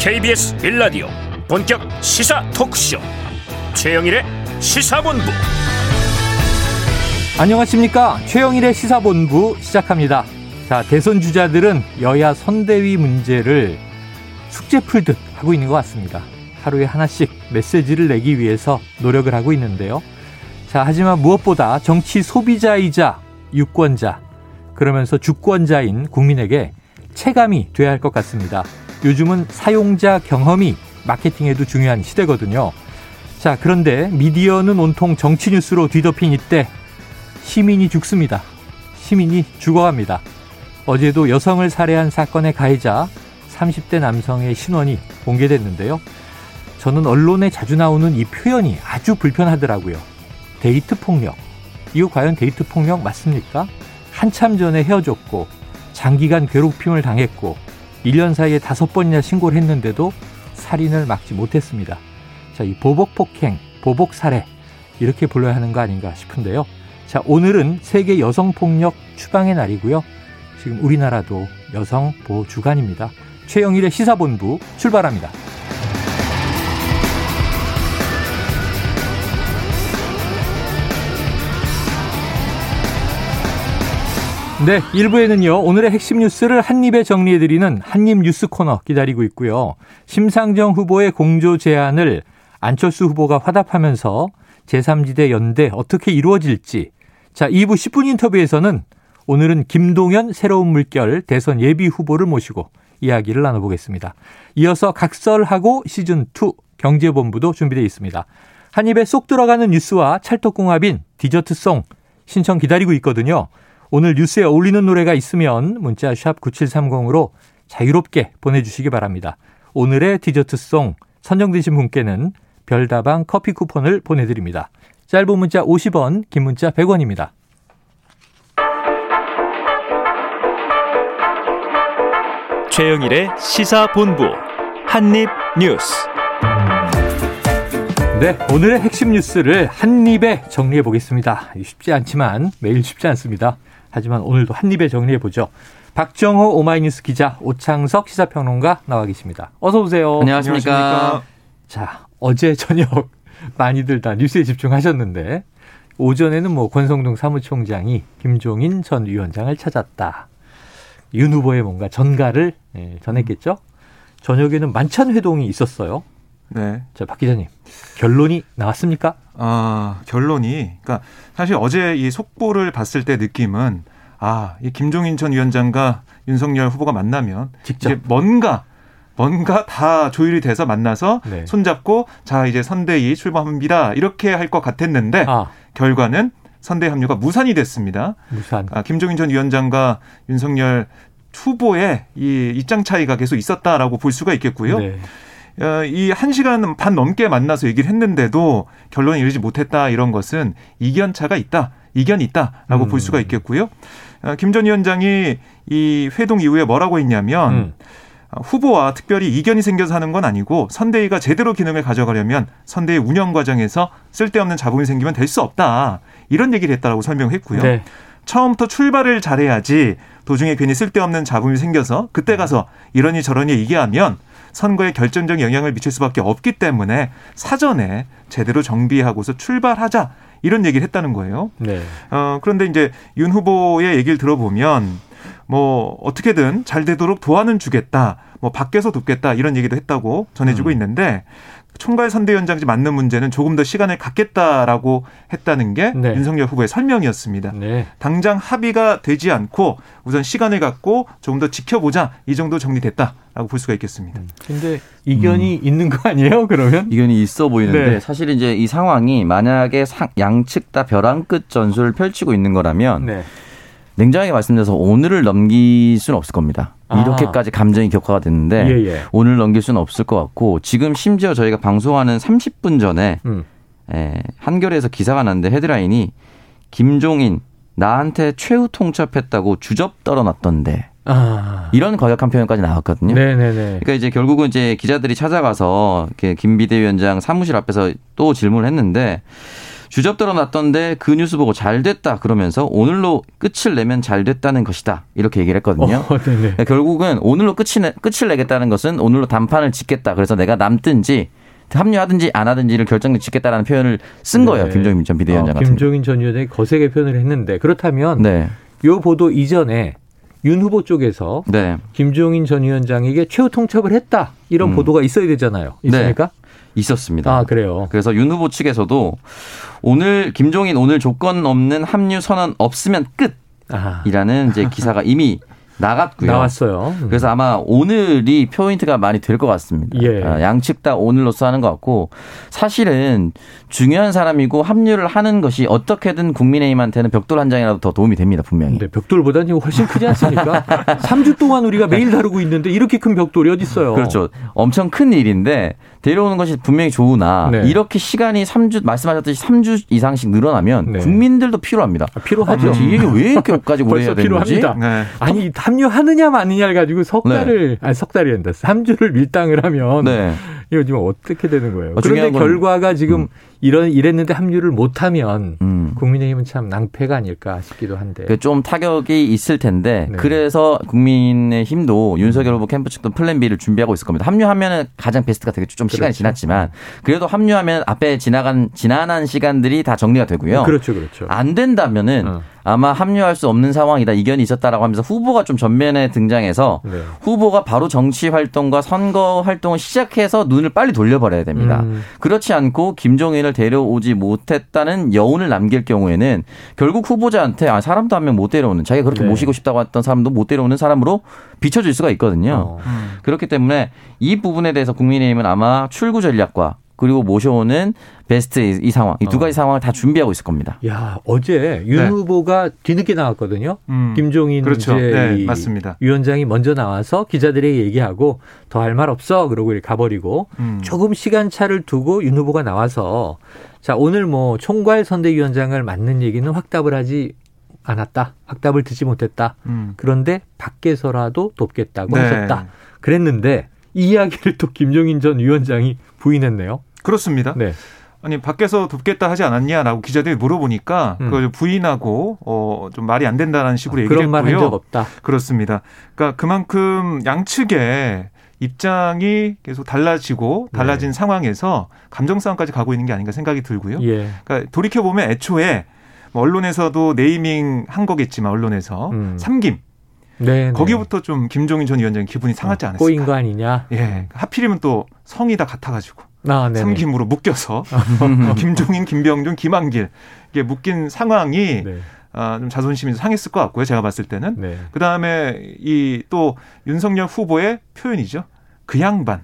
KBS 빌라디오 본격 시사 토크쇼. 최영일의 시사본부. 안녕하십니까? 최영일의 시사본부 시작합니다. 자 대선 주자들은 여야 선대위 문제를 숙제 풀듯 하고 있는 것 같습니다. 하루에 하나씩 메시지를 내기 위해서 노력을 하고 있는데요. 자 하지만 무엇보다 정치 소비자이자 유권자 그러면서 주권자인 국민에게 체감이 돼야 할 것 같습니다. 요즘은 사용자 경험이 마케팅에도 중요한 시대거든요. 자, 그런데 미디어는 온통 정치 뉴스로 뒤덮인 이때 시민이 죽습니다. 시민이 죽어갑니다. 어제도 여성을 살해한 사건의 가해자 30대 남성의 신원이 공개됐는데요. 저는 언론에 자주 나오는 이 표현이 아주 불편하더라고요. 데이트 폭력. 이거 과연 데이트 폭력 맞습니까? 한참 전에 헤어졌고 장기간 괴롭힘을 당했고 1년 사이에 다섯 번이나 신고를 했는데도 살인을 막지 못했습니다. 자, 이 보복 폭행, 보복 살해 이렇게 불러야 하는 거 아닌가 싶은데요. 자, 오늘은 세계 여성 폭력 추방의 날이고요. 지금 우리나라도 여성 보호 주간입니다. 최영일의 시사본부 출발합니다. 네, 1부에는요, 오늘의 핵심 뉴스를 한입에 정리해드리는 한입 뉴스 코너 기다리고 있고요. 심상정 후보의 공조 제안을 안철수 후보가 화답하면서 제3지대 연대 어떻게 이루어질지. 자, 2부 10분 인터뷰에서는 오늘은 김동연 새로운 물결 대선 예비 후보를 모시고 이야기를 나눠보겠습니다. 이어서 각설하고 시즌2 경제본부도 준비되어 있습니다. 한 입에 쏙 들어가는 뉴스와 찰떡궁합인 디저트송 신청 기다리고 있거든요. 오늘 뉴스에 어울리는 노래가 있으면 문자 샵 9730으로 자유롭게 보내주시기 바랍니다. 오늘의 디저트송 선정되신 분께는 별다방 커피 쿠폰을 보내드립니다. 짧은 문자 50원, 긴 문자 100원입니다. 최영일의 시사본부 한입뉴스 네, 오늘의 핵심 뉴스를 한입에 정리해 보겠습니다. 쉽지 않지만 매일 쉽지 않습니다. 하지만 오늘도 한입에 정리해 보죠. 박정호 오마이뉴스 기자, 오창석 시사평론가 나와 계십니다. 어서 오세요. 안녕하십니까. 안녕하십니까. 자, 어제 저녁 많이들 다 뉴스에 집중하셨는데 오전에는 뭐 권성동 사무총장이 김종인 전 위원장을 찾았다. 윤 후보의 뭔가 전가를 예, 전했겠죠. 저녁에는 만찬 회동이 있었어요. 네. 자, 박 기자님. 결론이 나왔습니까? 아, 결론이 그러니까 사실 어제 이 속보를 봤을 때 느낌은 아, 이 김종인 전 위원장과 윤석열 후보가 만나면 직접 이제 뭔가 뭔가 다 조율이 돼서 만나서 네. 손잡고 자 이제 선대위 출범합니다 이렇게 할 것 같았는데 아. 결과는 선대 합류가 무산이 됐습니다. 무산. 아, 김종인 전 위원장과 윤석열 후보의 이 입장 차이가 계속 있었다라고 볼 수가 있겠고요. 네. 어, 이한 시간 반 넘게 만나서 얘기를 했는데도 결론에 이르지 못했다 이런 것은 이견차가 있다. 이견이 있다라고 음. 볼 수가 있겠고요. 어, 김전 위원장이 이 회동 이후에 뭐라고 했냐면 음. 어, 후보와 특별히 이견이 생겨서 하는 건 아니고 선대위가 제대로 기능을 가져가려면 선대위 운영 과정에서 쓸데없는 잡음이 생기면 될 수 없다. 이런 얘기를 했다라고 설명했고요. 네. 처음부터 출발을 잘해야지 도중에 괜히 쓸데없는 잡음이 생겨서 그때 가서 이러니 저러니 얘기하면 선거에 결정적 영향을 미칠 수밖에 없기 때문에 사전에 제대로 정비하고서 출발하자 이런 얘기를 했다는 거예요. 네. 어, 그런데 이제 윤 후보의 얘기를 들어보면 뭐 어떻게든 잘 되도록 도와는 주겠다. 뭐 밖에서 돕겠다 이런 얘기도 했다고 전해지고 음. 있는데 총괄 선대위원장이 맞는 문제는 조금 더 시간을 갖겠다라고 했다는 게 네. 윤석열 후보의 설명이었습니다. 네. 당장 합의가 되지 않고 우선 시간을 갖고 조금 더 지켜보자 이 정도 정리됐다라고 볼 수가 있겠습니다. 그런데 음. 이견이 음. 있는 거 아니에요? 그러면 이견이 있어 보이는데 네. 사실 이제 이 상황이 만약에 양측 다 벼랑 끝 전술을 펼치고 있는 거라면. 네. 냉정하게 말씀드려서 오늘을 넘길 수는 없을 겁니다. 아. 이렇게까지 감정이 격화가 됐는데 예, 예. 오늘 넘길 수는 없을 것 같고 지금 심지어 저희가 방송하는 30분 전에 음. 에, 예, 한겨레에서 기사가 났는데 헤드라인이 김종인 나한테 최후 통첩했다고 주접 떨어놨던데 아. 이런 과격한 표현까지 나왔거든요. 네네네. 그러니까 이제 결국은 이제 기자들이 찾아가서 김 비대위원장 사무실 앞에서 또 질문을 했는데 주접 들어 놨던데 그 뉴스 보고 잘 됐다 그러면서 오늘로 끝을 내면 잘 됐다는 것이다 이렇게 얘기를 했거든요. 어, 그러니까 결국은 오늘로 끝이 내, 끝을 내겠다는 것은 오늘로 단판을 짓겠다. 그래서 내가 남든지 합류하든지 안 하든지를 결정을 짓겠다라는 표현을 쓴 거예요. 네. 김종인 전 비대위원장 어, 같은 김종인 전 위원장이 거세게 표현을 했는데 그렇다면 네. 이 보도 이전에 윤 후보 쪽에서 네. 김종인 전 위원장에게 최후 통첩을 했다 이런 음. 보도가 있어야 되잖아요. 있습니까? 네. 있었습니다. 아, 그래요. 그래서 윤 후보 측에서도 오늘 김종인 오늘 조건 없는 합류 선언 없으면 끝 이라는 이제 기사가 이미 나갔고요. 나왔어요. 음. 그래서 아마 오늘이 포인트가 많이 될 것 같습니다. 예. 아, 양측 다 오늘로써 하는 것 같고 사실은 중요한 사람이고 합류를 하는 것이 어떻게든 국민의힘한테는 벽돌 한 장이라도 더 도움이 됩니다. 분명히. 네, 벽돌보다는 훨씬 크지 않습니까? 3주 동안 우리가 매일 다루고 있는데 이렇게 큰 벽돌이 어디 있어요? 그렇죠. 엄청 큰 일인데 데려오는 것이 분명히 좋으나 네. 이렇게 시간이 3주 말씀하셨듯이 3주 이상씩 늘어나면 네. 국민들도 필요합니다. 아, 필요하죠. 아, 이게 왜 이렇게까지 오래 해야 되는 거지? 네. 아니 합류하느냐 마느냐를 가지고 석 달을 네. 아니 석 달이 된다. 3주를 밀당을 하면 네. 이거 지금 어떻게 되는 거예요? 어, 그런데 결과가 지금 음. 이런 이랬는데 합류를 못하면 음. 국민의힘은 참 낭패가 아닐까 싶기도 한데 그좀 타격이 있을 텐데 네. 그래서 국민의힘도 윤석열 후보 캠프 측도 plan B를 준비하고 있을 겁니다. 합류하면 가장 베스트가 되겠죠. 좀 그렇죠. 시간이 지났지만 그래도 합류하면 앞에 지나간 지난한 시간들이 다 정리가 되고요. 그렇죠, 그렇죠. 안 된다면은 어. 아마 합류할 수 없는 상황이다 이견이 있었다라고 하면서 후보가 좀 전면에 등장해서 네. 후보가 바로 정치 활동과 선거 활동을 시작해서 눈을 빨리 돌려버려야 됩니다. 음. 그렇지 않고 김종인을 데려오지 못했다는 여운을 남길 경우에는 결국 후보자한테 아 사람도 한 명 못 데려오는 자기가 그렇게 네. 모시고 싶다고 했던 사람도 못 데려오는 사람으로 비춰질 수가 있거든요. 어. 음. 그렇기 때문에 이 부분에 대해서 국민의힘은 아마 출구 전략과 그리고 모셔오는 베스트 이 상황 이 두 가지 어. 상황을 다 준비하고 있을 겁니다. 야 어제 윤 네. 후보가 뒤늦게 나왔거든요. 음. 김종인 그렇죠. 네, 맞습니다. 위원장이 먼저 나와서 기자들에게 얘기하고 더 할 말 없어 그러고 가버리고 음. 조금 시간 차를 두고 윤 후보가 나와서 자 오늘 뭐 총괄 선대위원장을 맡는 얘기는 확답을 하지 않았다. 확답을 듣지 못했다. 음. 그런데 밖에서라도 돕겠다고 네. 하셨다. 그랬는데 이 이야기를 또 김종인 전 위원장이 부인했네요. 그렇습니다. 네. 아니 밖에서 돕겠다 하지 않았냐라고 기자들이 물어보니까 음. 그걸 부인하고 어좀 말이 안 된다는 식으로 아, 얘기를 그런 했고요. 적 없다. 그렇습니다. 그러니까 그만큼 양측의 입장이 계속 달라지고 달라진 네. 상황에서 감정 싸움까지 가고 있는 게 아닌가 생각이 들고요. 예. 그러니까 돌이켜 보면 애초에 뭐 언론에서도 네이밍 한 거겠지만 언론에서 음. 삼김 네, 네, 거기부터 좀 김종인 전 위원장 기분이 상하지 어, 않았을까? 꼬인 거 아니냐? 예, 하필이면 또 성이 다 같아가지고 아, 삼김으로 묶여서 어, 김종인, 김병준, 김한길 이게 묶인 상황이 네. 아, 좀 자존심이 상했을 것 같고요. 제가 봤을 때는 네. 그 다음에 이 또 윤석열 후보의 표현이죠. 그 양반.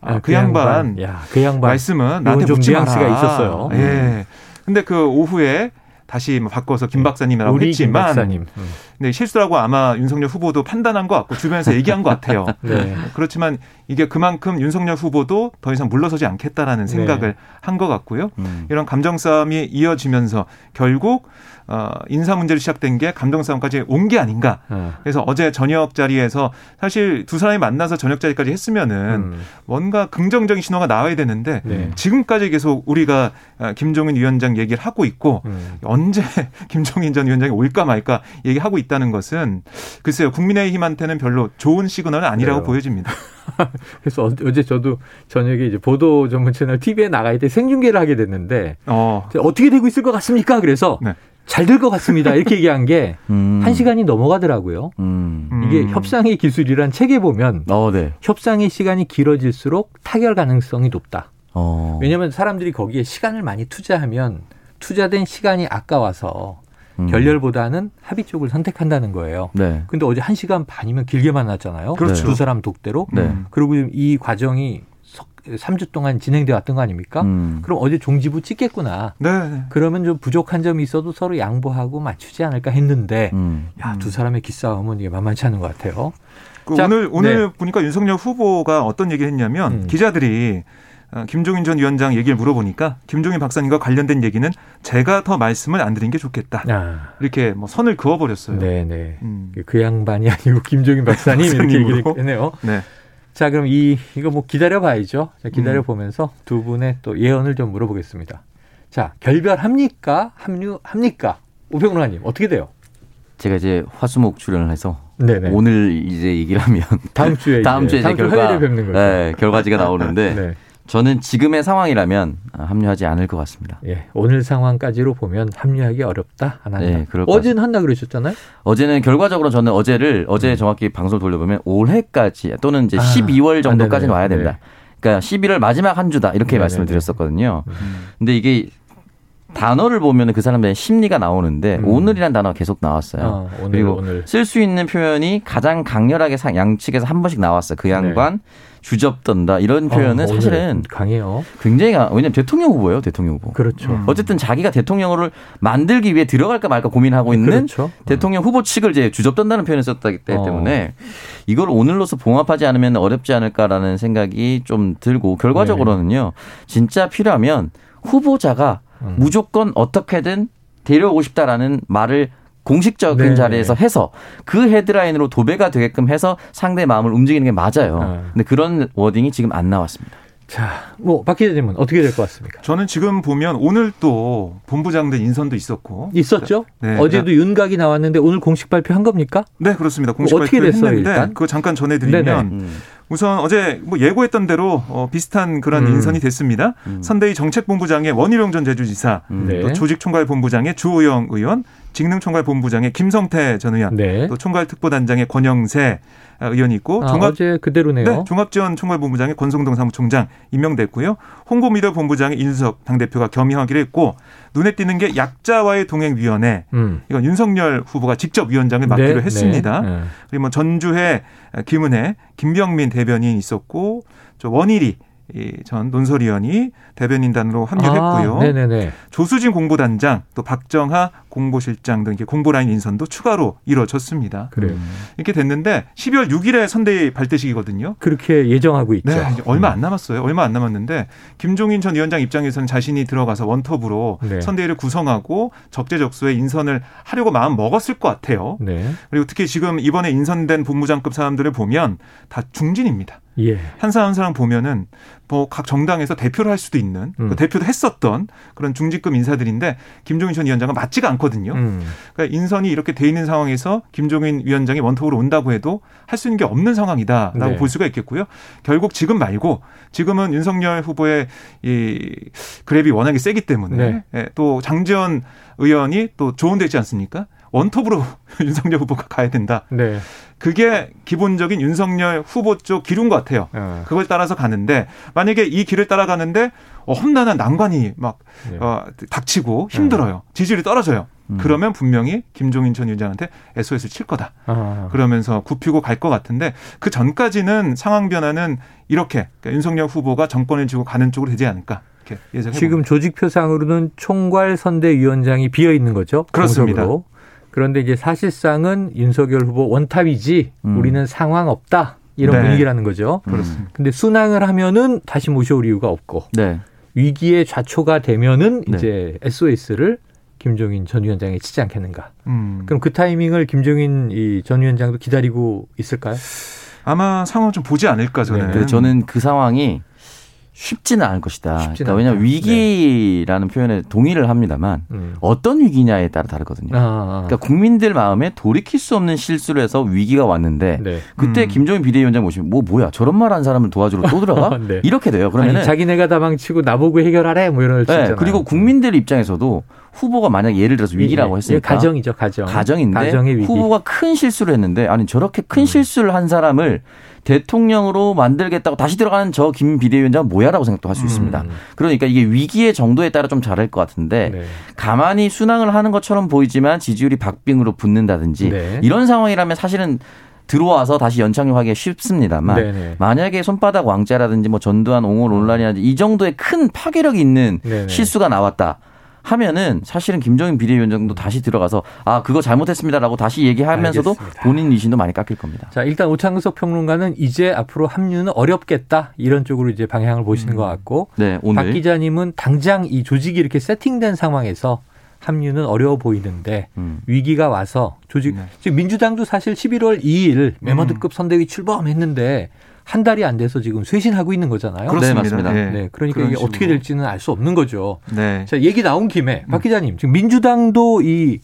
아, 그, 그 양반. 야, 그 양반. 말씀은 나한테 묻지 마라. 있었어요. 예. 근데 그 오후에 다시 뭐 바꿔서 김 네. 박사님이라고 했지만 김 박사님. 음. 네, 실수라고 아마 윤석열 후보도 판단한 것 같고 주변에서 얘기한 것 같아요. 네. 그렇지만 이게 그만큼 윤석열 후보도 더 이상 물러서지 않겠다라는 생각을 네. 한것 같고요. 음. 이런 감정 싸움이 이어지면서 결국 어, 인사 문제로 시작된 게 감정 싸움까지 온 게 아닌가. 네. 그래서 어제 저녁 자리에서 사실 두 사람이 만나서 저녁 자리까지 했으면은 음. 뭔가 긍정적인 신호가 나와야 되는데 네. 지금까지 계속 우리가 어, 김종인 위원장 얘기를 하고 있고 음. 언제 김종인 전 위원장이 올까 말까 얘기하고 있다는 것은 글쎄요 국민의힘한테는 별로 좋은 시그널은 아니라고 그 보여집니다. 그래서 어제 저도 저녁에 이제 보도 전문 채널 TV에 나가야 돼 생중계를 하게 됐는데 어. 떻게 되고 있을 것 같습니까? 그래서 네. 잘 될 것 같습니다. 이렇게 얘기한 게, 음. 한 시간이 넘어가더라고요. 음. 이게 음. 협상의 기술이란 책에 보면, 어, 네. 협상의 시간이 길어질수록 타결 가능성이 높다. 어. 왜냐하면 사람들이 거기에 시간을 많이 투자하면, 투자된 시간이 아까워서, 음. 결렬보다는 합의 쪽을 선택한다는 거예요. 네. 근데 어제 한 시간 반이면 길게 만났잖아요. 그렇죠. 두 사람 독대로. 네. 그리고 이 과정이 3주 동안 진행돼 왔던 거 아닙니까? 음. 그럼 어제 종지부 찍겠구나. 네. 그러면 좀 부족한 점이 있어도 서로 양보하고 맞추지 않을까 했는데 음. 야, 두 사람의 기싸움은 이게 만만치 않은 것 같아요. 그 자, 오늘 오늘 네. 보니까 윤석열 후보가 어떤 얘기를 했냐면 음. 기자들이 어, 김종인 전 위원장 얘기를 물어보니까 김종인 박사님과 관련된 얘기는 제가 더 말씀을 안 드린 게 좋겠다. 아. 이렇게 뭐 선을 그어버렸어요. 네네. 음. 그 양반이 아니고 김종인 박사님 이렇게 얘기를 했네요. 네. 자, 그럼 이, 이거 뭐 기다려 봐야죠. 자, 기다려 보면서 두 분의 또 예언을 좀 물어보겠습니다. 자, 결별합니까? 합류합니까? 우병우님 어떻게 돼요? 제가 이제 화수목 출연을 해서 네네. 오늘 이제 얘기를 하면 다음 주에 다음 주에 다음 결과 뵙는 거죠. 네, 결과지가 나오는데 네. 저는 지금의 상황이라면 합류하지 않을 것 같습니다. 예, 오늘 상황까지로 보면 합류하기 어렵다. 안 한다. 네, 어제는 한다 그러셨잖아요. 어제는 결과적으로 저는 어제를 어제 음. 정확히 방송 돌려보면 올해까지 또는 이제 아, 12월 정도까지는 아, 와야 된다. 네. 그러니까 11월 마지막 한 주다 이렇게 네네네. 말씀을 드렸었거든요. 음. 근데 이게 단어를 보면 그 사람들의 심리가 나오는데 음. 오늘이란 단어가 계속 나왔어요. 아, 오늘, 그리고 쓸 수 있는 표현이 가장 강렬하게 양측에서 한 번씩 나왔어요. 그 양반 네. 주접던다 이런 표현은 어, 사실은 강해요. 굉장히 강. 왜냐면 대통령 후보예요, 대통령 후보. 그렇죠. 음. 어쨌든 자기가 대통령을 만들기 위해 들어갈까 말까 고민하고 있는 그렇죠. 대통령 후보 측을 이제 주접던다는 표현을 썼기 어. 때문에 이걸 오늘로서 봉합하지 않으면 어렵지 않을까라는 생각이 좀 들고 결과적으로는요. 네. 진짜 필요하면 후보자가 음. 무조건 어떻게든 데려오고 싶다라는 말을 공식적인 네. 자리에서 해서 그 헤드라인으로 도배가 되게끔 해서 상대의 마음을 움직이는 게 맞아요. 네. 근데 그런 워딩이 지금 안 나왔습니다. 자, 뭐, 박 기자님은 어떻게 될 것 같습니까? 저는 지금 보면 오늘 또 본부장들 인선도 있었고. 있었죠? 네. 어제도 그러니까. 윤각이 나왔는데 오늘 공식 발표한 겁니까? 네, 그렇습니다. 공식 뭐 어떻게 발표 했는데 일단? 그거 잠깐 전해드리면 음. 우선 어제 뭐 예고했던 대로 어, 비슷한 그런 음. 인선이 됐습니다. 음. 선대위 정책본부장의 원희룡 전 제주지사, 음. 네. 또 조직총괄본부장의 주호영 의원, 직능총괄 본부장의 김성태 전 의원, 네. 또 총괄특보단장의 권영세 의원이 있고 아, 종합 어제 그대로네요. 네, 종합지원 총괄본부장의 권성동 사무총장 임명됐고요. 홍보미디어 본부장의 인수석 당대표가 겸임하기로 했고 눈에 띄는 게 약자와의 동행위원회 음. 이건 윤석열 후보가 직접 위원장을 맡기로 네, 했습니다. 네, 네. 그리고 뭐 전주회 김은혜, 김병민 대변인 있었고 저 원일이 이전 논설위원이 대변인단으로 합류했고요. 아, 조수진 공보단장 또 박정하 공보실장 등 이렇게 공보라인 인선도 추가로 이루어졌습니다. 그래요. 이렇게 됐는데 12월 6일에 선대위 발대식이거든요. 그렇게 예정하고 있죠. 네, 얼마 안 남았어요. 얼마 안 남았는데 김종인 전 위원장 입장에서는 자신이 들어가서 원톱으로 네. 선대위를 구성하고 적재적소에 인선을 하려고 마음 먹었을 것 같아요. 네. 그리고 특히 지금 이번에 인선된 본부장급 사람들을 보면 다 중진입니다. 예. 한 사람 한 사람 보면은 뭐 각 정당에서 대표를 할 수도 있는 음. 그 대표도 했었던 그런 중직급 인사들인데 김종인 전 위원장은 맞지가 않거든요. 음. 그러니까 인선이 이렇게 돼 있는 상황에서 김종인 위원장이 원톱으로 온다고 해도 할 수 있는 게 없는 상황이다라고 네. 볼 수가 있겠고요. 결국 지금 말고 지금은 윤석열 후보의 이 그랩이 워낙에 세기 때문에 네. 예, 또 장지원 의원이 또 좋은 데지 않습니까? 원톱으로 윤석열 후보가 가야 된다. 네. 그게 기본적인 윤석열 후보 쪽 기류인 것 같아요. 네. 그걸 따라서 가는데 만약에 이 길을 따라가는데 어, 험난한 난관이 막 네. 어, 닥치고 힘들어요. 네. 지지율이 떨어져요. 음. 그러면 분명히 김종인 전 위원장한테 SOS를 칠 거다. 아. 그러면서 굽히고 갈 것 같은데 그 전까지는 상황 변화는 이렇게 그러니까 윤석열 후보가 정권을 쥐고 가는 쪽으로 되지 않을까. 지금 조직표상으로는 총괄 선대위원장이 비어 있는 거죠. 그렇습니다. 공석으로. 그런데 이제 사실상은 윤석열 후보 원탑이지 음. 우리는 상황 없다. 이런 네. 분위기라는 거죠. 그렇습니다. 근데 순항을 하면은 다시 모셔올 이유가 없고 네. 위기의 좌초가 되면은 네. 이제 SOS를 김종인 전 위원장이 치지 않겠는가. 음. 그럼 그 타이밍을 김종인 이 전 위원장도 기다리고 있을까요? 아마 상황 좀 보지 않을까 저는. 네. 저는 그 상황이 쉽지는 않을 것이다. 그러니까 왜냐하면 위기라는 네. 표현에 동의를 합니다만 음. 어떤 위기냐에 따라 다르거든요. 아, 아. 그러니까 국민들 마음에 돌이킬 수 없는 실수를 해서 위기가 왔는데 네. 그때 음. 김종인 비대위원장 보시면 뭐 뭐야 저런 말 한 사람을 도와주러 또 들어가 네. 이렇게 돼요. 그러면 자기네가 다 망치고 나보고 해결하래 뭐 이런 네. 그리고 국민들 입장에서도 후보가 만약 예를 들어서 위기라고 했으니까 가정이죠 가정 가정인데 후보가 큰 실수를 했는데 아니 저렇게 큰 음. 실수를 한 사람을 대통령으로 만들겠다고 다시 들어가는 저 김 비대위원장은 뭐야라고 생각도 할수 음. 있습니다. 그러니까 이게 위기의 정도에 따라 좀 다를 것 같은데 네. 가만히 순항을 하는 것처럼 보이지만 지지율이 박빙으로 붙는다든지 네. 이런 상황이라면 사실은 들어와서 다시 연착륙하기가 쉽습니다만 네네. 만약에 손바닥 왕자라든지 뭐 전두환 옹호 논란이라든지 이 정도의 큰 파괴력이 있는 네네. 실수가 나왔다. 하면은 사실은 김정인 비대위원장도 다시 들어가서 아 그거 잘못했습니다라고 다시 얘기하면서도 알겠습니다. 본인 이신도 많이 깎일 겁니다. 자 일단 오창석 평론가는 이제 앞으로 합류는 어렵겠다 이런 쪽으로 이제 방향을 보시는 음. 것 같고 네, 오늘. 박 기자님은 당장 이 조직이 이렇게 세팅된 상황에서 합류는 어려워 보이는데 음. 위기가 와서 조직 네. 지금 민주당도 사실 11월 2일 메머드급 음. 선대위 출범했는데 한 달이 안 돼서 지금 쇄신하고 있는 거잖아요. 그렇습니다. 네, 맞습니다. 네. 네. 그러니까 이게 식으로. 어떻게 될지는 알 수 없는 거죠. 네. 자, 얘기 나온 김에 박 기자님, 지금 민주당도 이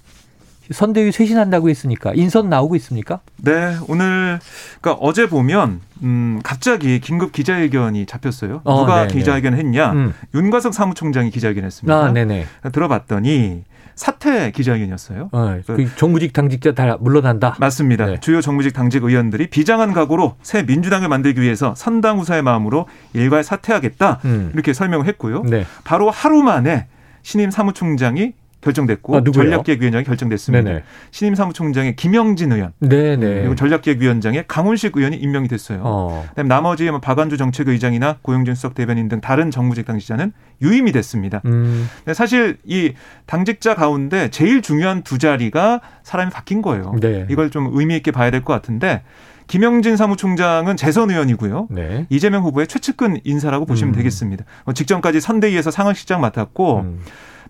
선대위 쇄신한다고 했으니까 인선 나오고 있습니까? 네, 오늘 그러니까 어제 보면 음 갑자기 긴급 기자회견이 잡혔어요. 어, 누가 네네. 기자회견 했냐? 음. 윤과석 사무총장이 기자회견했습니다. 아, 네네. 들어봤더니 사퇴 기자회견이었어요. 어, 그 정무직 당직자 다 물러난다. 맞습니다. 네. 주요 정무직 당직 의원들이 비장한 각오로 새 민주당을 만들기 위해서 선당 후사의 마음으로 일괄 사퇴하겠다 음. 이렇게 설명을 했고요. 네. 바로 하루 만에 신임 사무총장이 결정됐고 아, 전략기획위원장이 결정됐습니다. 네네. 신임 사무총장의 김영진 의원, 네네. 그리고 전략기획위원장의 강훈식 의원이 임명이 됐어요. 어. 그다음 나머지 뭐 박완주 정책의장이나 고영준 수석 대변인 등 다른 정무직 당직자는 유임이 됐습니다. 음. 사실 이 당직자 가운데 제일 중요한 두 자리가 사람이 바뀐 거예요. 네. 이걸 좀 의미 있게 봐야 될 것 같은데 김영진 사무총장은 재선 의원이고요. 네. 이재명 후보의 최측근 인사라고 보시면 음. 되겠습니다. 뭐 직전까지 선대위에서 상황실장 맡았고. 음.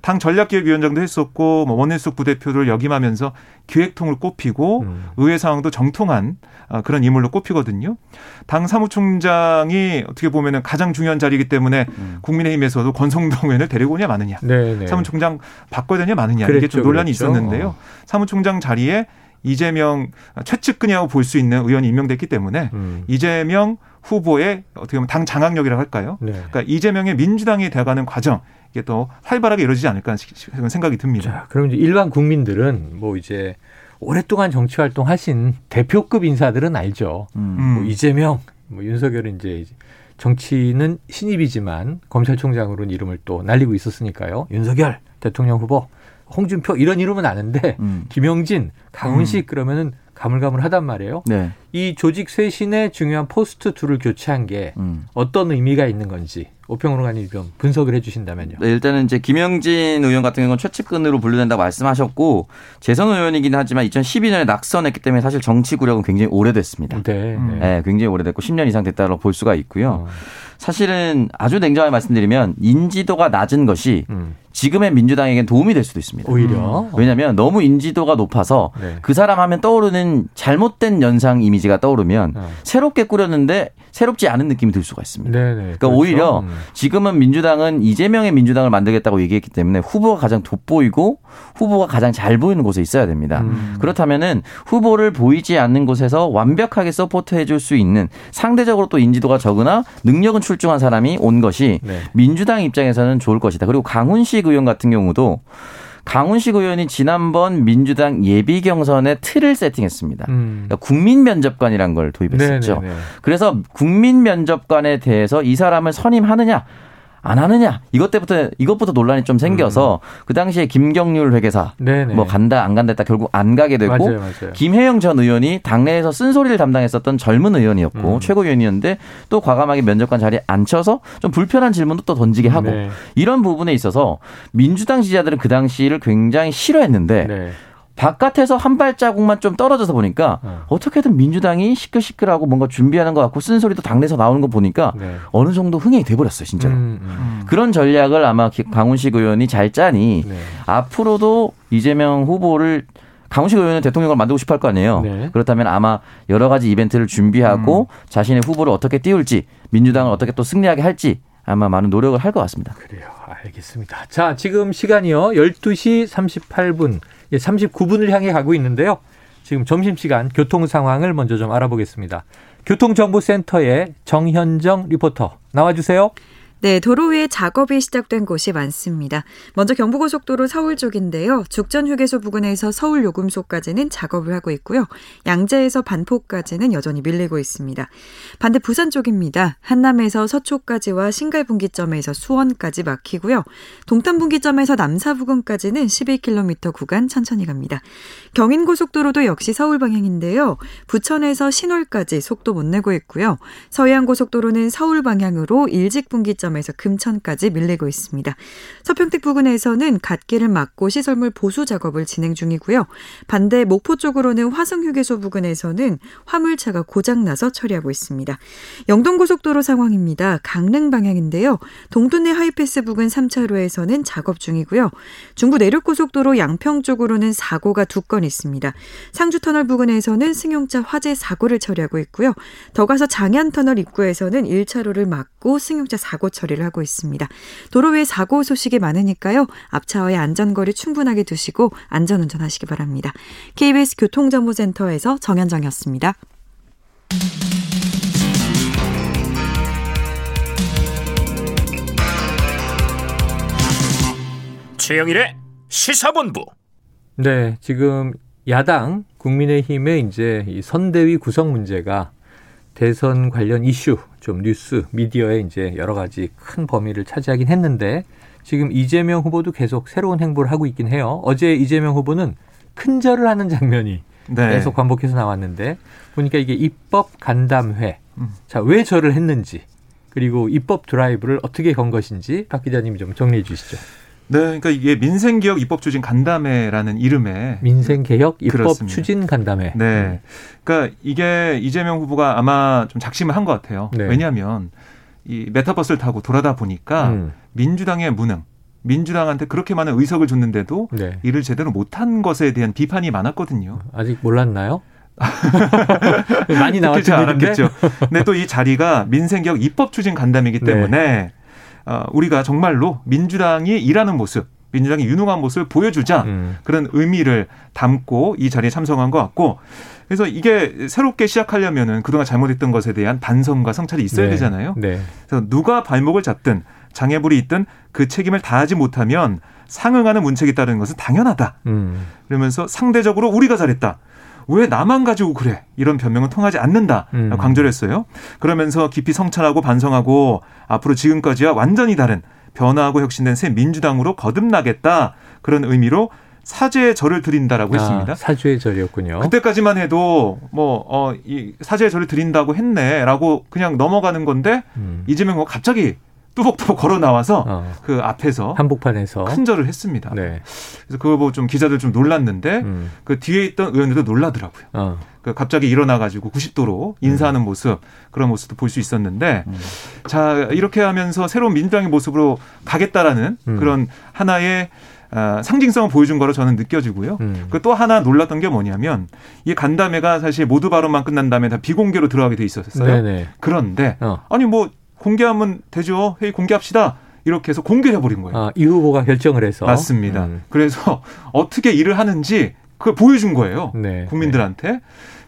당 전략기획위원장도 했었고 뭐 원내숙 부대표를 역임하면서 기획통을 꼽히고 음. 의회 상황도 정통한 아, 그런 인물로 꼽히거든요. 당 사무총장이 어떻게 보면은 가장 중요한 자리이기 때문에 음. 국민의힘에서도 권성동 의원을 데리고 오냐 마느냐, 네네. 네. 사무총장 바꿔야 되냐 마느냐 그랬죠, 이게 좀 논란이 그랬죠. 있었는데요. 사무총장 자리에 이재명 최측근이라고 볼 수 있는 의원이 임명됐기 때문에 음. 이재명 후보의 어떻게 보면 당 장악력이라고 할까요? 네. 그러니까 이재명의 민주당이 돼가는 과정 이게 또 활발하게 이루어지지 않을까 생각이 듭니다. 자, 그럼 이제 일반 국민들은 뭐 이제 오랫동안 정치 활동하신 대표급 인사들은 알죠. 음. 뭐 이재명, 뭐 윤석열은 이제 정치는 신입이지만 검찰총장으로는 이름을 또 날리고 있었으니까요. 윤석열 대통령 후보, 홍준표 이런 이름은 아는데 음. 김영진, 강훈식 음. 그러면은 가물가물하단 말이에요. 네. 이 조직 쇄신의 중요한 포스트 둘을 교체한 게 음. 어떤 의미가 있는 건지 오평으로가님 좀 분석을 해주신다면요. 네, 일단은 이제 김영진 의원 같은 경우는 최측근으로 분류된다고 말씀하셨고 재선 의원이긴 하지만 2012년에 낙선했기 때문에 사실 정치 구력은 굉장히 오래됐습니다. 네, 네. 네 굉장히 오래됐고 10년 이상 됐다고 볼 수가 있고요. 어. 사실은 아주 냉정하게 말씀드리면 인지도가 낮은 것이 음. 지금의 민주당에겐 도움이 될 수도 있습니다. 오히려. 음. 왜냐하면 너무 인지도가 높아서 네. 그 사람 하면 떠오르는 잘못된 연상 이미지가 떠오르면 어. 새롭게 꾸렸는데 새롭지 않은 느낌이 들 수가 있습니다. 네네. 네. 그러니까 그렇죠. 오히려 음. 지금은 민주당은 이재명의 민주당을 만들겠다고 얘기했기 때문에 후보가 가장 돋보이고 후보가 가장 잘 보이는 곳에 있어야 됩니다. 음. 그렇다면은 후보를 보이지 않는 곳에서 완벽하게 서포트해 줄 수 있는 상대적으로 또 인지도가 적으나 능력은 출중한 사람이 온 것이 네. 민주당 입장에서는 좋을 것이다. 그리고 강훈식 의원 같은 경우도 강훈식 의원이 지난번 민주당 예비 경선에 틀을 세팅했습니다. 음. 그러니까 국민 면접관이란 걸 도입했었죠. 네네네. 그래서 국민 면접관에 대해서 이 사람을 선임하느냐 안 하느냐 이것 때부터 이것부터 논란이 좀 생겨서 음. 그 당시에 김경률 회계사 네네. 뭐 간다 안 간다 했다 결국 안 가게 되고 맞아요, 맞아요. 김혜영 전 의원이 당내에서 쓴소리를 담당했었던 젊은 의원이었고 음. 최고위원이었는데 또 과감하게 면접관 자리에 앉혀서 좀 불편한 질문도 또 던지게 하고 네. 이런 부분에 있어서 민주당 지지자들은 그 당시를 굉장히 싫어했는데 네. 바깥에서 한 발자국만 좀 떨어져서 보니까 어. 어떻게든 민주당이 시끌시끌하고 뭔가 준비하는 것 같고 쓴소리도 당내에서 나오는 거 보니까 네. 어느 정도 흥행이 돼버렸어요, 진짜로. 음, 음. 그런 전략을 아마 강훈식 의원이 잘 짜니 네. 앞으로도 이재명 후보를 강훈식 의원은 대통령을 만들고 싶어 할 거 아니에요. 네. 그렇다면 아마 여러 가지 이벤트를 준비하고 음. 자신의 후보를 어떻게 띄울지 민주당을 어떻게 또 승리하게 할지 아마 많은 노력을 할 것 같습니다. 그래요. 알겠습니다. 자, 지금 시간이요. 12시 38분. 39분을 예, 향해 가고 있는데요. 지금 점심시간 교통 상황을 먼저 좀 알아보겠습니다. 교통정보센터의 정현정 리포터 나와주세요. 네, 도로 위에 작업이 시작된 곳이 많습니다. 먼저 경부고속도로 서울 쪽인데요. 죽전 휴게소 부근에서 서울 요금소까지는 작업을 하고 있고요. 양재에서 반포까지는 여전히 밀리고 있습니다. 반대 부산 쪽입니다. 한남에서 서초까지와 신갈분기점에서 수원까지 막히고요. 동탄분기점에서 남사 부근까지는 12km 구간 천천히 갑니다. 경인고속도로도 역시 서울 방향인데요. 부천에서 신월까지 속도 못 내고 있고요. 서해안고속도로는 서울 방향으로 일직분기점 점에서 금천까지 밀리고 있습니다. 서평택 부근에서는 갓길을 막고 시설물 보수 작업을 진행 중이고요. 반대 목포 쪽으로는 화성휴게소 부근에서는 화물차가 고장나서 처리하고 있습니다. 영동고속도로 상황입니다. 강릉 방향인데요. 동둔내 하이패스 부근 3차로에서는 작업 중이고요. 중부 내륙고속도로 양평 쪽으로는 사고가 두 건 있습니다. 상주터널 부근에서는 승용차 화재 사고를 처리하고 있고요. 더 가서 장안터널 입구에서는 1차로를 막고 승용차 사고 처리 를 하고 있습니다. 도로 위에 사고 소식이 많으니까요. 앞차와의 안전거리 충분하게 두시고 안전운전 하시기 바랍니다. KBS 교통정보센터에서 정현정이었습니다. 최영일의 시사본부. 네, 지금 야당 국민의힘의 이제 이 선대위 구성 문제가 대선 관련 이슈, 좀 뉴스, 미디어에 이제 여러 가지 큰 범위를 차지하긴 했는데 지금 이재명 후보도 계속 새로운 행보를 하고 있긴 해요. 어제 이재명 후보는 큰절을 하는 장면이 네. 계속 반복해서 나왔는데 보니까 이게 입법 간담회. 음. 자, 왜 절을 했는지 그리고 입법 드라이브를 어떻게 건 것인지 박 기자님이 좀 정리해 주시죠. 네, 그러니까 이게 민생개혁 입법 추진 간담회라는 이름의 민생개혁 입법 그렇습니다. 추진 간담회. 네, 그러니까 이게 이재명 후보가 아마 좀 작심을 한 것 같아요. 네. 왜냐하면 이 메타버스를 타고 돌아다 보니까 음. 민주당의 무능, 민주당한테 그렇게 많은 의석을 줬는데도 네. 일을 제대로 못한 것에 대한 비판이 많았거든요. 아직 몰랐나요? 많이 나왔죠. 알았겠죠. 근데 또 이 자리가 민생개혁 입법 추진 간담회이기 네. 때문에 네. 어, 우리가 정말로 민주당이 일하는 모습, 민주당이 유능한 모습을 보여주자 음. 그런 의미를 담고 이 자리에 참석한 것 같고 그래서 이게 새롭게 시작하려면은 그동안 잘못했던 것에 대한 반성과 성찰이 있어야 네. 되잖아요. 네. 그래서 누가 발목을 잡든 장애물이 있든 그 책임을 다하지 못하면 상응하는 문책이 따르는 것은 당연하다. 음. 그러면서 상대적으로 우리가 잘했다. 왜 나만 가지고 그래? 이런 변명은 통하지 않는다. 음. 강조를 했어요. 그러면서 깊이 성찰하고 반성하고 앞으로 지금까지와 완전히 다른 변화하고 혁신된 새 민주당으로 거듭나겠다. 그런 의미로 사죄의 절을 드린다라고 아, 했습니다. 사죄의 절이었군요. 그때까지만 해도 뭐, 어, 이 사죄의 절을 드린다고 했네라고 그냥 넘어가는 건데 음. 이재명 후가 갑자기 뚜벅뚜벅 걸어 나와서 어. 그 앞에서 한복판에서 큰 절을 했습니다. 네. 그래서 그거 보고 좀 기자들 좀 놀랐는데 음. 그 뒤에 있던 의원들도 놀라더라고요. 어. 그 갑자기 일어나 가지고 90도로 인사하는 음. 모습 그런 모습도 볼 수 있었는데 음. 자 이렇게 하면서 새로운 민주당의 모습으로 가겠다라는 음. 그런 하나의 어, 상징성을 보여준 거로 저는 느껴지고요. 음. 그또 하나 놀랐던 게 뭐냐면 이 간담회가 사실 모두 발언만 끝난 다음에 다 비공개로 들어가게 돼 있었어요. 네네. 그런데 어. 아니 뭐 공개하면 되죠. 회의 공개합시다. 이렇게 해서 공개를 해버린 거예요. 아, 이 후보가 결정을 해서. 맞습니다. 음. 그래서 어떻게 일을 하는지 그걸 보여준 거예요. 네. 국민들한테.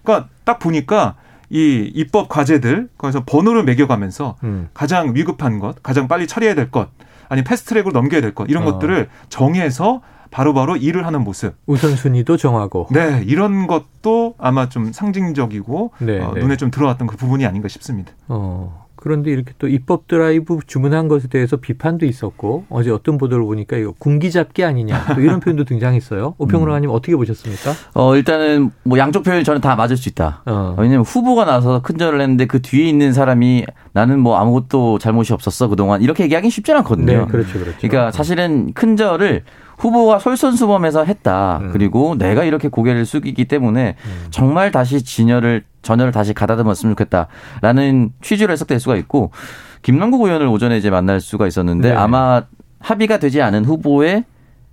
그러니까 딱 보니까 이 입법 과제들 거기서 번호를 매겨가면서 음. 가장 위급한 것, 가장 빨리 처리해야 될 것, 아니 패스트트랙으로 넘겨야 될 것 이런 어. 것들을 정해서 바로바로 바로 일을 하는 모습. 우선순위도 정하고. 네, 이런 것도 아마 좀 상징적이고 네, 어, 네. 눈에 좀 들어왔던 그 부분이 아닌가 싶습니다. 어. 그런데 이렇게 또 입법 드라이브 주문한 것에 대해서 비판도 있었고 어제 어떤 보도를 보니까 이거 군기 잡기 아니냐 또 이런 표현도 등장했어요. 오평론가님 음. 어떻게 보셨습니까? 어 일단은 뭐 양쪽 표현이 저는 다 맞을 수 있다. 어. 왜냐하면 후보가 나서 큰절을 했는데 그 뒤에 있는 사람이 나는 뭐 아무것도 잘못이 없었어 그동안 이렇게 얘기하기 쉽지 않거든요. 네, 그렇죠, 그렇죠. 그러니까 사실은 큰절을 후보가 솔선수범해서 했다. 음. 그리고 내가 이렇게 고개를 숙이기 때문에 음. 정말 다시 진열을 전열을 다시 가다듬었으면 좋겠다라는 취지로 해석될 수가 있고 김남국 의원을 오전에 이제 만날 수가 있었는데 네. 아마 합의가 되지 않은 후보의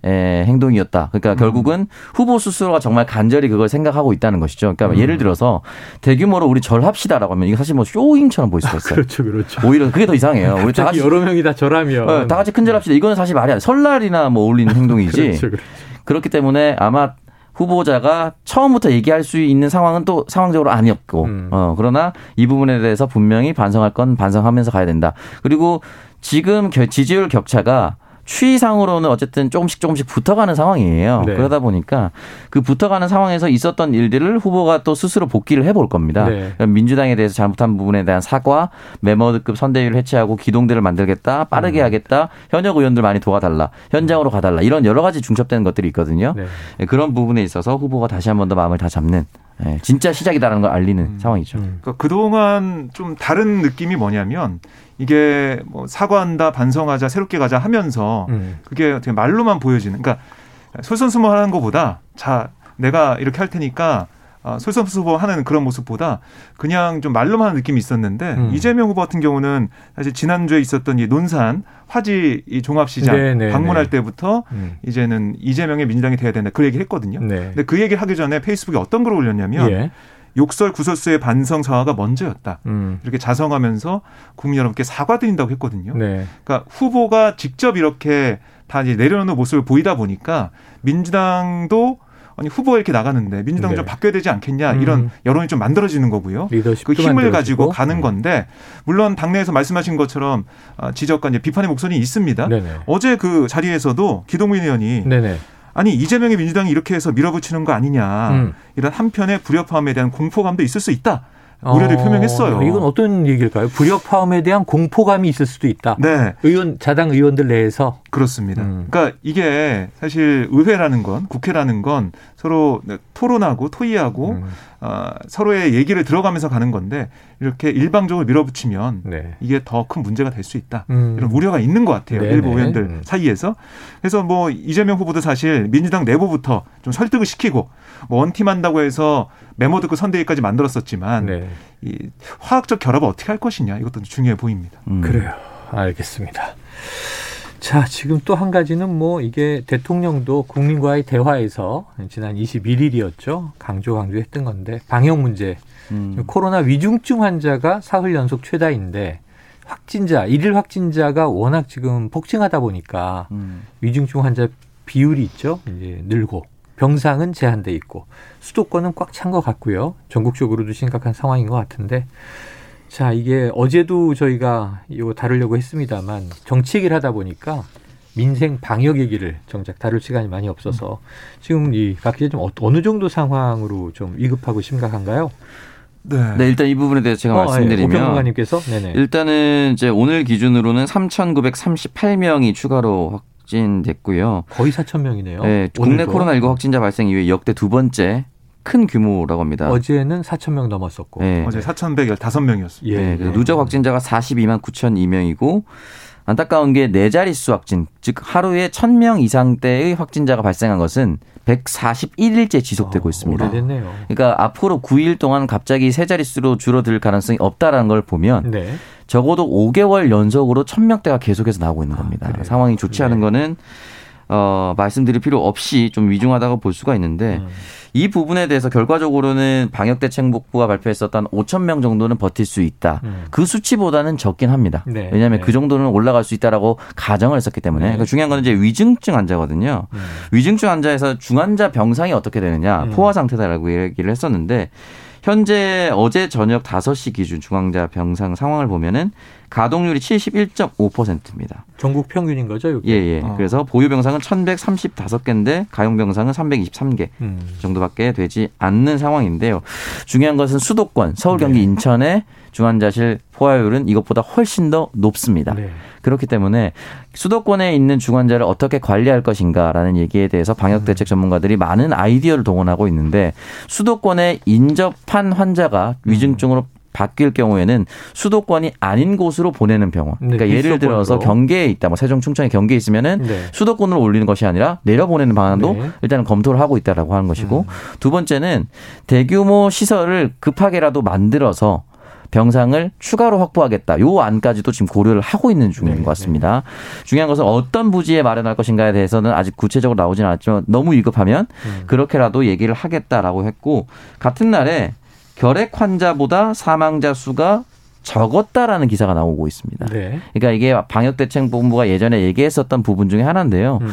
에, 행동이었다. 그러니까 음. 결국은 후보 스스로가 정말 간절히 그걸 생각하고 있다는 것이죠. 그러니까 음. 예를 들어서 대규모로 우리 절합시다라고 하면 이게 사실 뭐 쇼잉처럼 보일 수가 있어요. 아, 그렇죠, 그렇죠. 오히려 그게 더 이상해요. 우리 다 같이 여러 명이 다 절하면 어, 다 같이 큰 절합시다. 이거는 사실 말이 안 돼. 설날이나 뭐 어울리는 행동이지. 그렇죠, 그렇죠. 그렇기 때문에 아마 후보자가 처음부터 얘기할 수 있는 상황은 또 상황적으로 아니었고, 음. 어, 그러나 이 부분에 대해서 분명히 반성할 건 반성하면서 가야 된다. 그리고 지금 지지율 격차가 추이상으로는 어쨌든 조금씩 조금씩 붙어가는 상황이에요. 네. 그러다 보니까 그 붙어가는 상황에서 있었던 일들을 후보가 또 스스로 복귀를 해볼 겁니다. 네. 민주당에 대해서 잘못한 부분에 대한 사과, 메모드급 선대위를 해체하고 기동대를 만들겠다, 빠르게 음. 하겠다, 현역 의원들 많이 도와달라, 현장으로 가달라 이런 여러 가지 중첩되는 것들이 있거든요. 네. 네 그런 부분에 있어서 후보가 다시 한 번 더 마음을 다 잡는 네, 진짜 시작이다라는 걸 알리는 음. 상황이죠. 음. 그러니까 그동안 좀 다른 느낌이 뭐냐면 이게 뭐 사과한다, 반성하자, 새롭게 가자 하면서 음. 그게 어떻게 말로만 보여지는. 그러니까 솔선수범하는 것보다 자 내가 이렇게 할 테니까 아, 솔선수범하는 그런 모습보다 그냥 좀 말로만 하는 느낌이 있었는데 음. 이재명 후보 같은 경우는 사실 지난주에 있었던 이 논산 화지 이 종합시장 네네, 네, 방문할 네. 때부터 음. 이제는 이재명의 민주당이 돼야 된다 그 얘기를 했거든요. 네. 근데 그 얘기를 하기 전에 페이스북에 어떤 글을 올렸냐면 예. 욕설 구설수의 반성 사과가 먼저였다. 음. 이렇게 자성하면서 국민 여러분께 사과드린다고 했거든요. 네. 그러니까 후보가 직접 이렇게 다 이제 내려놓는 모습을 보이다 보니까 민주당도 아니 후보가 이렇게 나가는데 민주당 네. 좀 바뀌어야 되지 않겠냐 이런 음. 여론이 좀 만들어지는 거고요. 그 힘을 만들어지고. 가지고 가는 네. 건데 물론 당내에서 말씀하신 것처럼 아, 지적과 이제 비판의 목소리 있습니다. 네네. 어제 그 자리에서도 기동민 의원이 네네. 아니 이재명의 민주당이 이렇게 해서 밀어붙이는 거 아니냐 음. 이런 한편의 불협화음에 대한 공포감도 있을 수 있다. 우려를 어, 표명했어요. 이건 어떤 얘기일까요? 불협화음에 대한 공포감이 있을 수도 있다. 네. 의원 자당 의원들 내에서 그렇습니다. 음. 그러니까 이게 사실 의회라는 건 국회라는 건 서로 토론하고 토의하고 음. 어, 서로의 얘기를 들어가면서 가는 건데 이렇게 일방적으로 밀어붙이면 네. 이게 더 큰 문제가 될 수 있다. 음. 이런 우려가 있는 것 같아요. 네네. 일부 의원들 음. 사이에서. 그래서 뭐 이재명 후보도 사실 민주당 내부부터 좀 설득을 시키고 뭐 원팀 한다고 해서 메모 듣고 선대위까지 만들었었지만 네. 이 화학적 결합을 어떻게 할 것이냐 이것도 중요해 보입니다. 음. 그래요. 알겠습니다. 자, 지금 또 한 가지는 뭐 이게 대통령도 국민과의 대화에서 지난 21일이었죠. 강조 강조했던 건데 방역 문제. 음. 코로나 위중증 환자가 사흘 연속 최다인데 확진자, 일일 확진자가 워낙 지금 폭증하다 보니까 음. 위중증 환자 비율이 있죠. 이제 늘고 병상은 제한돼 있고 수도권은 꽉 찬 것 같고요. 전국적으로도 심각한 상황인 것 같은데 자 이게 어제도 저희가 이거 다루려고 했습니다만 정치 얘기를 하다 보니까 민생 방역 얘기를 정작 다룰 시간이 많이 없어서 지금 이 각 기자 좀 어, 어느 정도 상황으로 좀 위급하고 심각한가요? 네. 네. 일단 이 부분에 대해서 제가 어, 말씀드리면 네. 일단은 이제 오늘 기준으로는 3,938명이 추가로 확진됐고요. 거의 4천 명이네요. 네, 국내 코로나19 확진자 발생 이후에 역대 두 번째 큰 규모라고 합니다. 어제는 4천 명 넘었었고 네. 어제 4,115명이었습니다. 예, 네, 그래서 누적 확진자가 42만 9,002명이고 안타까운 게 네 자릿수 확진, 즉 하루에 1,000명 이상대의 확진자가 발생한 것은 141일째 지속되고 어, 있습니다. 오래됐네요. 그러니까 앞으로 9일 동안 갑자기 세 자릿수로 줄어들 가능성이 없다라는 걸 보면 네. 적어도 5개월 연속으로 1000명대가 계속해서 나오고 있는 아, 겁니다. 아, 상황이 좋지 않은 네. 거는 어, 말씀드릴 필요 없이 좀 위중하다고 볼 수가 있는데 음. 이 부분에 대해서 결과적으로는 방역대책본부가 발표했었던 5천 명 정도는 버틸 수 있다. 음. 그 수치보다는 적긴 합니다. 네. 왜냐하면 네. 그 정도는 올라갈 수 있다라고 가정을 했었기 때문에 네. 그러니까 중요한 건 이제 위중증 환자거든요. 음. 위중증 환자에서 중환자 병상이 어떻게 되느냐 음. 포화 상태다라고 얘기를 했었는데 현재 어제 저녁 5시 기준 중환자 병상 상황을 보면은 가동률이 71.5%입니다. 전국 평균인 거죠, 여기? 예, 예. 어. 그래서 보유 병상은 1,135개인데 가용 병상은 323개 음. 정도밖에 되지 않는 상황인데요. 중요한 것은 수도권, 서울, 경기, 네. 인천의 중환자실 포화율은 이것보다 훨씬 더 높습니다. 네. 그렇기 때문에 수도권에 있는 중환자를 어떻게 관리할 것인가라는 얘기에 대해서 방역 대책 음. 전문가들이 많은 아이디어를 동원하고 있는데 수도권에 인접한 환자가 위중증으로 바뀔 경우에는 수도권이 아닌 곳으로 보내는 병원. 네, 그러니까 예를 들어서 경계에 있다, 뭐 세종, 충청에 경계에 있으면은 네. 수도권으로 올리는 것이 아니라 내려보내는 방안도 네. 일단은 검토를 하고 있다라고 하는 것이고 음. 두 번째는 대규모 시설을 급하게라도 만들어서 병상을 추가로 확보하겠다. 요 안까지도 지금 고려를 하고 있는 중인 네, 것 같습니다. 네. 중요한 것은 어떤 부지에 마련할 것인가에 대해서는 아직 구체적으로 나오지는 않았지만 너무 위급하면 음. 그렇게라도 얘기를 하겠다라고 했고 같은 날에 결핵 환자보다 사망자 수가 적었다라는 기사가 나오고 있습니다. 네. 그러니까 이게 방역대책본부가 예전에 얘기했었던 부분 중에 하나인데요. 음.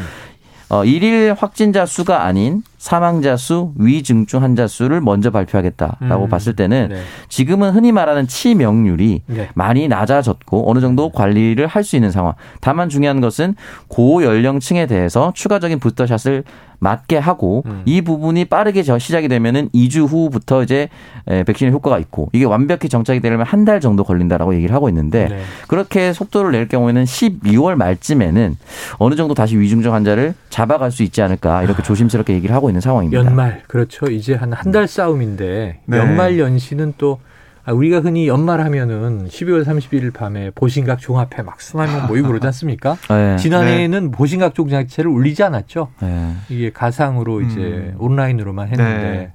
어, 일일 확진자 수가 아닌 사망자 수, 위중증 환자 수를 먼저 발표하겠다라고 음. 봤을 때는 네. 지금은 흔히 말하는 치명률이 네. 많이 낮아졌고 어느 정도 관리를 할 수 있는 상황. 다만 중요한 것은 고연령층에 대해서 추가적인 부스터샷을 맞게 하고 음. 이 부분이 빠르게 시작이 되면은 2주 후부터 이제 백신의 효과가 있고 이게 완벽히 정착이 되려면 한 달 정도 걸린다라고 얘기를 하고 있는데 네. 그렇게 속도를 낼 경우에는 12월 말쯤에는 어느 정도 다시 위중증 환자를 잡아갈 수 있지 않을까 이렇게 아. 조심스럽게 얘기를 하고 있는 상황입니다. 연말 그렇죠. 이제 한 한 달 싸움인데 네. 연말 연시는 또 아, 우리가 흔히 연말하면은 12월 31일 밤에 보신각 종합회 막명 모이고 그러지 않습니까? 네. 지난해에는 네. 보신각 종 자체를 울리지 않았죠. 네. 이게 가상으로 이제 음. 온라인으로만 했는데 네.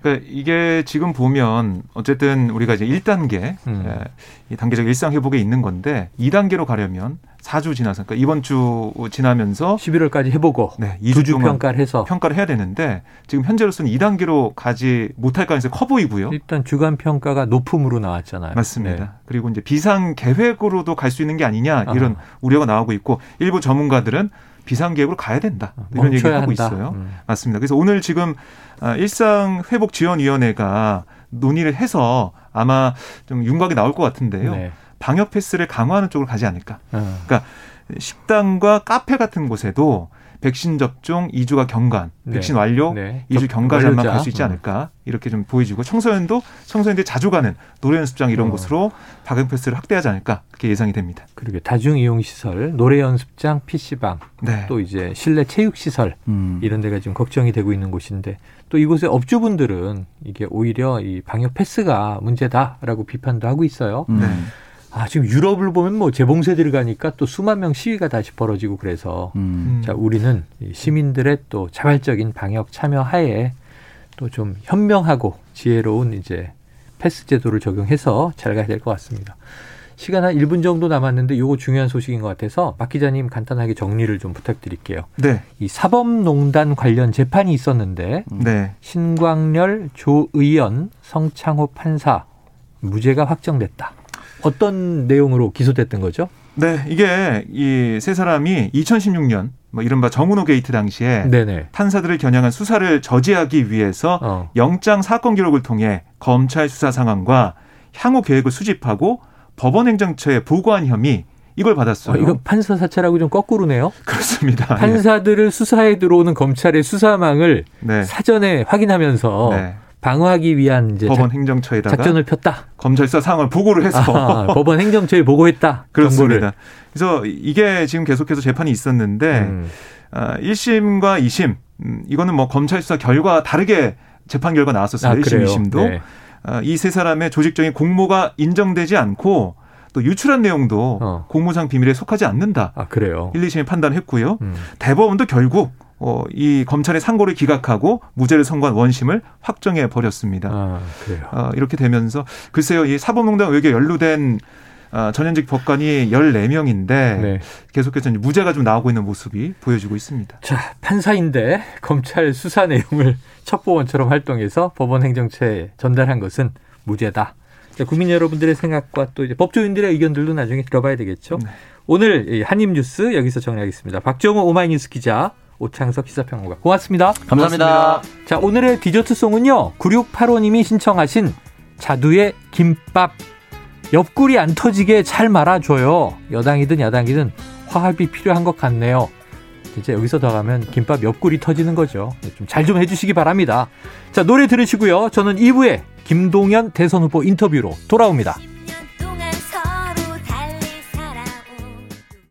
그러니까 이게 지금 보면 어쨌든 우리가 이제 1단계 음. 예, 이 단계적 일상 회복에 있는 건데 2단계로 가려면 4주 지나서 그러니까 이번 주 지나면서 11월까지 해보고 네, 2주, 주 평가를 해서 평가를 해야 되는데 지금 현재로서는 2단계로 가지 못할 가능성이 커 보이고요. 일단 주간 평가가 높음으로 나왔잖아요. 맞습니다. 네. 그리고 이제 비상 계획으로도 갈 수 있는 게 아니냐 이런 아. 우려가 나오고 있고 일부 전문가들은 비상 계획으로 가야 된다. 이런 얘기를 하고 한다. 있어요. 음. 맞습니다. 그래서 오늘 지금 아, 일상 회복 지원 위원회가 논의를 해서 아마 좀 윤곽이 나올 것 같은데요. 네. 방역 패스를 강화하는 쪽으로 가지 않을까. 어. 그러니까 식당과 카페 같은 곳에도 백신 접종 2주가 경관, 네. 백신 완료 네. 2주 경과자만 갈 수 있지 않을까 이렇게 좀 보여지고 청소년도 청소년들이 자주 가는 노래 연습장 이런 어. 곳으로 방역 패스를 확대하지 않을까 그렇게 예상이 됩니다. 그리고 다중 이용 시설, 노래 연습장, PC방, 네. 또 이제 실내 체육 시설 음. 이런 데가 지금 걱정이 되고 있는 곳인데 또 이곳의 업주분들은 이게 오히려 이 방역 패스가 문제다라고 비판도 하고 있어요. 음. 네. 아, 지금 유럽을 보면 뭐 재봉쇄 들어가니까 또 수만 명 시위가 다시 벌어지고 그래서 음. 자, 우리는 시민들의 또 자발적인 방역 참여 하에 또 좀 현명하고 지혜로운 이제 패스 제도를 적용해서 잘 가야 될 것 같습니다. 시간 한 1분 정도 남았는데 요거 중요한 소식인 것 같아서 박 기자님 간단하게 정리를 좀 부탁드릴게요. 네. 이 사법농단 관련 재판이 있었는데 네. 신광렬, 조의연, 성창호 판사 무죄가 확정됐다. 어떤 내용으로 기소됐던 거죠? 네, 이게 이 세 사람이 2016년 뭐 이른바 정운호 게이트 당시에 네네. 판사들을 겨냥한 수사를 저지하기 위해서 어. 영장 사건 기록을 통해 검찰 수사 상황과 향후 계획을 수집하고 법원 행정처에 보고한 혐의 이걸 받았어요. 어, 이건 판사 사찰하고 좀 거꾸로네요. 그렇습니다. 판사들을 예. 수사에 들어오는 검찰의 수사망을 네. 사전에 확인하면서 네. 방어하기 위한 이제 법원 행정처에다가 작전을 폈다. 검찰 수사 상황을 보고를 해서 아, 법원 행정처에 보고했다. 그렇습니다. 정보를. 그래서 이게 지금 계속해서 재판이 있었는데 음. 아, 1심과 2심 음, 이거는 뭐 검찰 수사 결과 다르게 재판 결과 나왔었어요. 아, 1심, 2심도 네. 아, 이세 사람의 조직적인 공모가 인정되지 않고 또 유출한 내용도 어. 공무상 비밀에 속하지 않는다. 아, 그래요. 1, 2심이 판단했고요. 음. 대법원도 결국 어, 이 검찰의 상고를 기각하고 무죄를 선고한 원심을 확정해 버렸습니다. 아, 그래요. 어, 이렇게 되면서 글쎄요, 이 사법농단 의혹에 연루된 어, 전현직 법관이 14명인데 네. 계속해서 무죄가 좀 나오고 있는 모습이 보여지고 있습니다. 자, 판사인데 검찰 수사 내용을 첩보원처럼 활동해서 법원 행정처에 전달한 것은 무죄다. 자, 국민 여러분들의 생각과 또 이제 법조인들의 의견들도 나중에 들어봐야 되겠죠. 네. 오늘 한입뉴스 여기서 정리하겠습니다. 박정호 오마이뉴스 기자, 오창석 시사평론가 고맙습니다. 감사합니다. 고맙습니다. 자 오늘의 디저트송은요 9685님이 신청하신 자두의 김밥 옆구리 안 터지게 잘 말아줘요. 여당이든 야당이든 화합이 필요한 것 같네요. 이제 여기서 더 가면 김밥 옆구리 터지는 거죠. 좀 잘좀 좀 해주시기 바랍니다. 자 노래 들으시고요. 저는 2부에 김동연 대선 후보 인터뷰로 돌아옵니다.